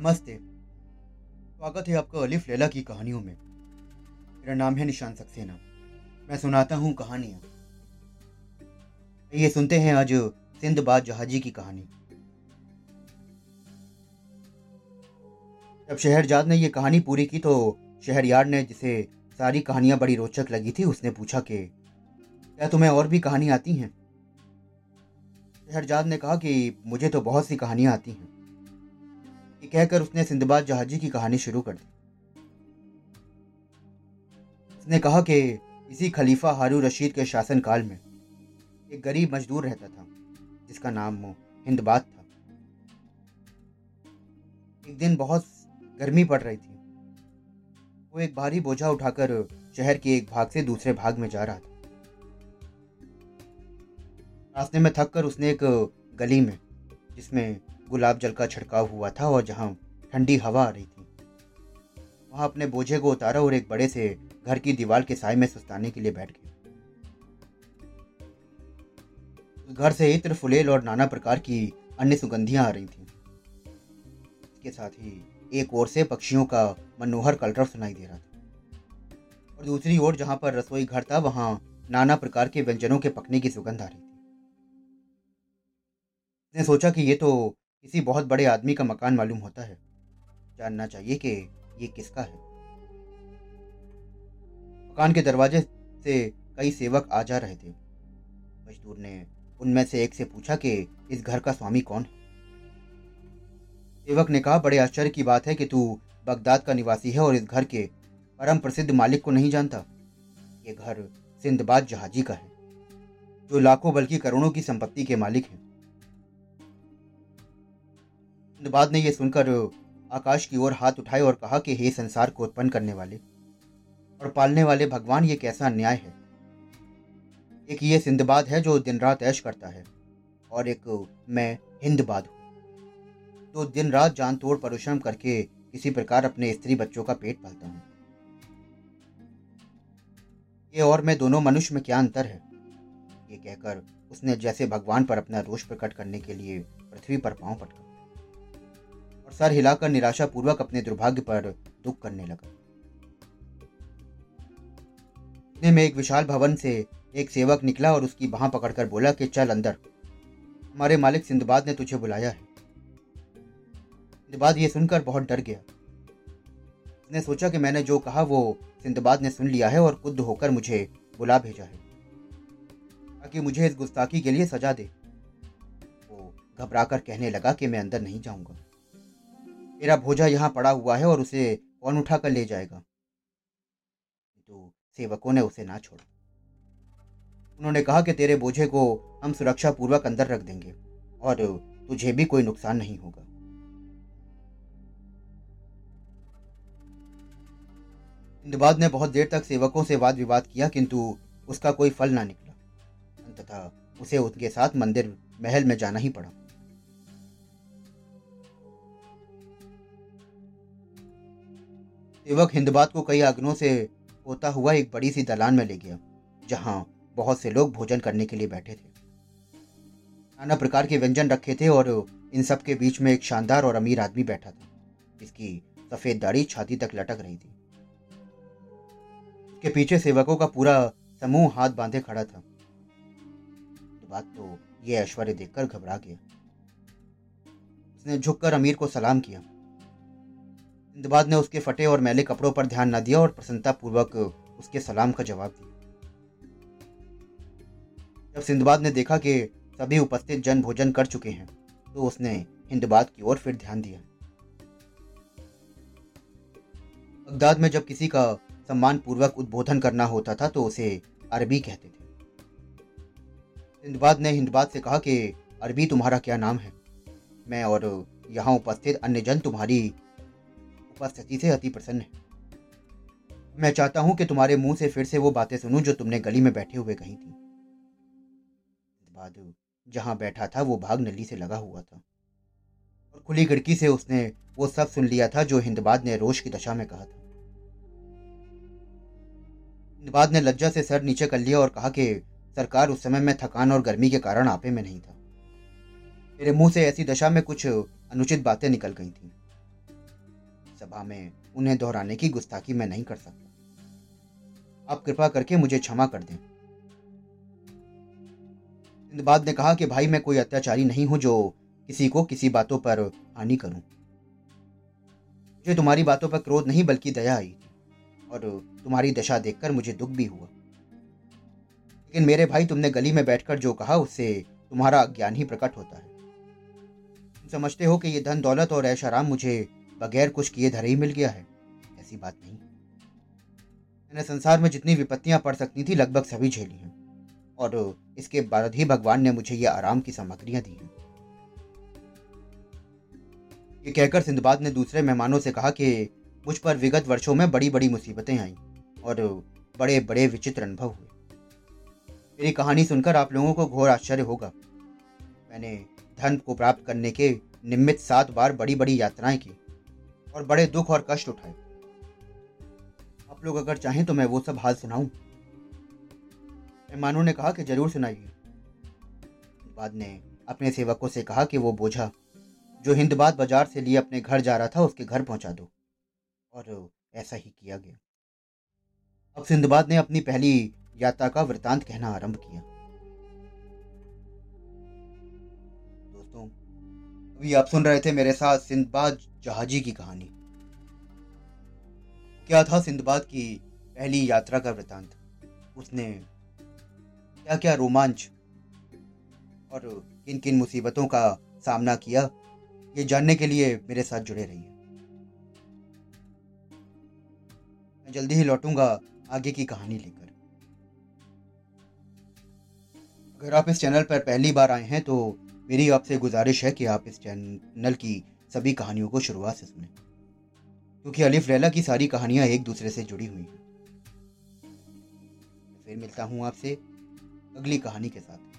नमस्ते। स्वागत है आपका अलिफ लैला की कहानियों में। मेरा नाम है निशान सक्सेना। मैं सुनाता हूँ कहानियाँ। ये सुनते हैं आज सिंध सिंधबाद जहाजी की कहानी। जब शहरजाद ने ये कहानी पूरी की तो शहरयार ने जिसे सारी कहानियाँ बड़ी रोचक लगी थी, उसने पूछा कि, क्या तुम्हें और भी कहानी आती हैं? शहरजाद ने कहा कि, मुझे तो बहुत सी कहानियाँ आती हैं। कहकर उसने सिंधबाद जहाजी की कहानी शुरू कर दी। उसने कहा कि इसी खलीफा हारू रशीद के शासनकाल में एक गरीब मजदूर रहता था, जिसका नाम हिंदबाद था। एक दिन बहुत गर्मी पड़ रही थी। वो एक भारी बोझा उठाकर शहर के एक भाग से दूसरे भाग में जा रहा था। रास्ते में थक कर उसने एक गली में, जिसमें गुलाब जल का छिड़काव हुआ था और जहाँ ठंडी हवा आ रही थी, वहाँ अपने बोझे को उतारा और एक बड़े से घर की दीवार के साय में सुस्ताने के लिए बैठ गया। घर से इत्र, फुलेल और नाना प्रकार की अन्य सुगंधियाँ आ रही थीं। इसके साथ ही एक ओर से पक्षियों का मनोहर कलरव सुनाई दे रहा था। और दूसरी ओर जहाँ पर रसोई घर था, वहाँ नाना प्रकार के व्यंजनों के पकने की सुगंध आ रही थी। उसने सोचा कि ये तो किसी बहुत बड़े आदमी का मकान मालूम होता है। जानना चाहिए कि ये किसका है। मकान के दरवाजे से कई सेवक आ जा रहे थे। मजदूर ने उनमें से एक से पूछा कि इस घर का स्वामी कौन है? सेवक ने कहा, बड़े आश्चर्य की बात है कि तू बगदाद का निवासी है और इस घर के परम प्रसिद्ध मालिक को नहीं जानता। ये घर सिंधबाद जहाजी का है, जो लाखों बल्कि करोड़ों की संपत्ति के मालिक हैं। सिंधबाद ने यह सुनकर आकाश की ओर हाथ उठाए और कहा कि हे संसार को उत्पन्न करने वाले और पालने वाले, भगवान, ये कैसा अन्याय है? एक ये सिंधबाद है जो दिन रात ऐश करता है और एक मैं हिंदबाद हूँ। जो दिन रात जान तोड़ परिश्रम करके किसी प्रकार अपने स्त्री बच्चों का पेट पालता हूँ। ये और मैं दोनों मनुष्य में क्या अंतर है? ये कहकर उसने जैसे भगवान पर अपना रोष प्रकट करने के लिए पृथ्वी पर पाँव पटका। और सर हिलाकर निराशापूर्वक अपने दुर्भाग्य पर दुख करने लगा। इतने में एक विशाल भवन से एक सेवक निकला और उसकी बाह पकड़कर बोला कि, चल अंदर। हमारे मालिक सिंधबाद ने तुझे बुलाया है। सिंधबाद ये सुनकर बहुत डर गया। उसने सोचा कि मैंने जो कहा वो सिंधबाद ने सुन लिया है और कुद्ध होकर मुझे बुला भेजा है। ताकि मुझे इस गुस्ताखी के लिए सजा दे। वो घबरा कर कहने लगा कि मैं अंदर नहीं जाऊँगा। मेरा भोजा यहाँ पड़ा हुआ है और उसे कौन उठा कर ले जाएगा? तो सेवकों ने उसे ना छोड़ा। उन्होंने कहा कि तेरे बोझे को हम सुरक्षा पूर्वक अंदर रख देंगे और तुझे भी कोई नुकसान नहीं होगा। इंदबाद ने बहुत देर तक सेवकों से वाद विवाद किया, किंतु उसका कोई फल ना निकला। अंततः उसे उनके साथ मंदिर महल में जाना ही पड़ा। सेवक हिंदबाद को कई आग्नों से होता हुआ एक बड़ी सी दलान में ले गया, जहाँ बहुत से लोग भोजन करने के लिए बैठे थे। नाना प्रकार के व्यंजन रखे थे और इन सब के बीच में एक शानदार और अमीर आदमी बैठा था, जिसकी सफ़ेद दाढ़ी छाती तक लटक रही थी। उसके पीछे सेवकों का पूरा समूह हाथ बांधे खड़ा था। तो बात तो ये ऐश्वर्य देखकर घबरा गया। उसने झुककर अमीर को सलाम किया। इंदबाद ने उसके फटे और मैले कपड़ों पर ध्यान न दिया और प्रसन्नतापूर्वक उसके सलाम का जवाब दिया। जब सिंधबाद ने देखा कि सभी उपस्थित जन भोजन कर चुके हैं तो उसने हिंदबाद की ओर फिर ध्यान दिया। बगदाद में जब किसी का सम्मान पूर्वक उद्बोधन करना होता था तो उसे अरबी कहते थे। सिंधबाद ने हिंदबाद से कहा कि, अरबी तुम्हारा क्या नाम है? मैं और यहाँ उपस्थित अन्य जन तुम्हारी उपस्थिति से अति प्रसन्न है। मैं चाहता हूँ कि तुम्हारे मुँह से फिर से वो बातें सुनूं जो तुमने गली में बैठे हुए कही थी। बाद जहाँ बैठा था, वो भाग नली से लगा हुआ था। और खुली खिड़की से उसने वो सब सुन लिया था जो हिंदबाद ने रोश की दशा में कहा था। हिंदबाद ने लज्जा से सर नीचे कर लिया और कहा कि, सरकार उस समय में थकान और गर्मी के कारण आपे में नहीं था। मेरे मुँह से ऐसी दशा में कुछ अनुचित बातें निकल गई थी। सभा में उन्हें दोहराने की गुस्ताखी मैं नहीं कर सकता। आप कृपा करके मुझे क्षमा कर दें। सिंधबाद ने कहा कि भाई, मैं कोई अत्याचारी नहीं हूँ जो किसी को किसी बातों पर हानि करूँ। मुझे तुम्हारी बातों पर क्रोध नहीं, बल्कि दया आई थी और तुम्हारी दशा देखकर मुझे दुख भी हुआ। लेकिन मेरे भाई, तुमने गली में बैठकर जो कहा, उससे तुम्हारा ज्ञान ही प्रकट होता है। तुम समझते हो कि ये धन दौलत और ऐशाराम मुझे बगैर कुछ किए धरे ही मिल गया है। ऐसी बात नहीं मैंने संसार में जितनी विपत्तियाँ पड़ सकती थी, लगभग सभी झेली हैं। और इसके बाद ही भगवान ने मुझे ये आराम की सामग्रियाँ दी हैं। ये कहकर सिंधबाद ने दूसरे मेहमानों से कहा कि मुझ पर विगत वर्षों में बड़ी बड़ी मुसीबतें आईं और बड़े बड़े विचित्र अनुभव हुए। मेरी कहानी सुनकर आप लोगों को घोर आश्चर्य होगा। मैंने धन को प्राप्त करने के निमित्त सात बार बड़ी बड़ी यात्राएँ की। और बड़े दुख और कष्ट उठाए। आप लोग अगर चाहें तो मैं वो सब हाल सुनाऊं। मेहमानों ने कहा कि ज़रूर सुनाइए। बाद ने अपने सेवकों से कहा कि वो बोझा, जो हिंदबाद बाज़ार से लिए अपने घर जा रहा था, उसके घर पहुँचा दो। और ऐसा ही किया गया। अब सिंधबाद ने अपनी पहली यात्रा का वृतांत कहना आरंभ किया। दोस्तों, अभी आप सुन रहे थे मेरे साथ सिंधबाद जहाजी की कहानी। क्या था सिंधबाद की पहली यात्रा का वृतांत उसने क्या क्या रोमांच और किन किन मुसीबतों का सामना किया, ये जानने के लिए मेरे साथ जुड़े रहिए। मैं जल्दी ही लौटूँगा आगे की कहानी लेकर। अगर आप इस चैनल पर पहली बार आए हैं तो मेरी आपसे गुजारिश है कि आप इस चैनल की सभी कहानियों को शुरुआत से सुने। क्योंकि अलिफ लैला की सारी कहानियाँ एक दूसरे से जुड़ी हुई हैं। फिर मिलता हूँ आपसे अगली कहानी के साथ।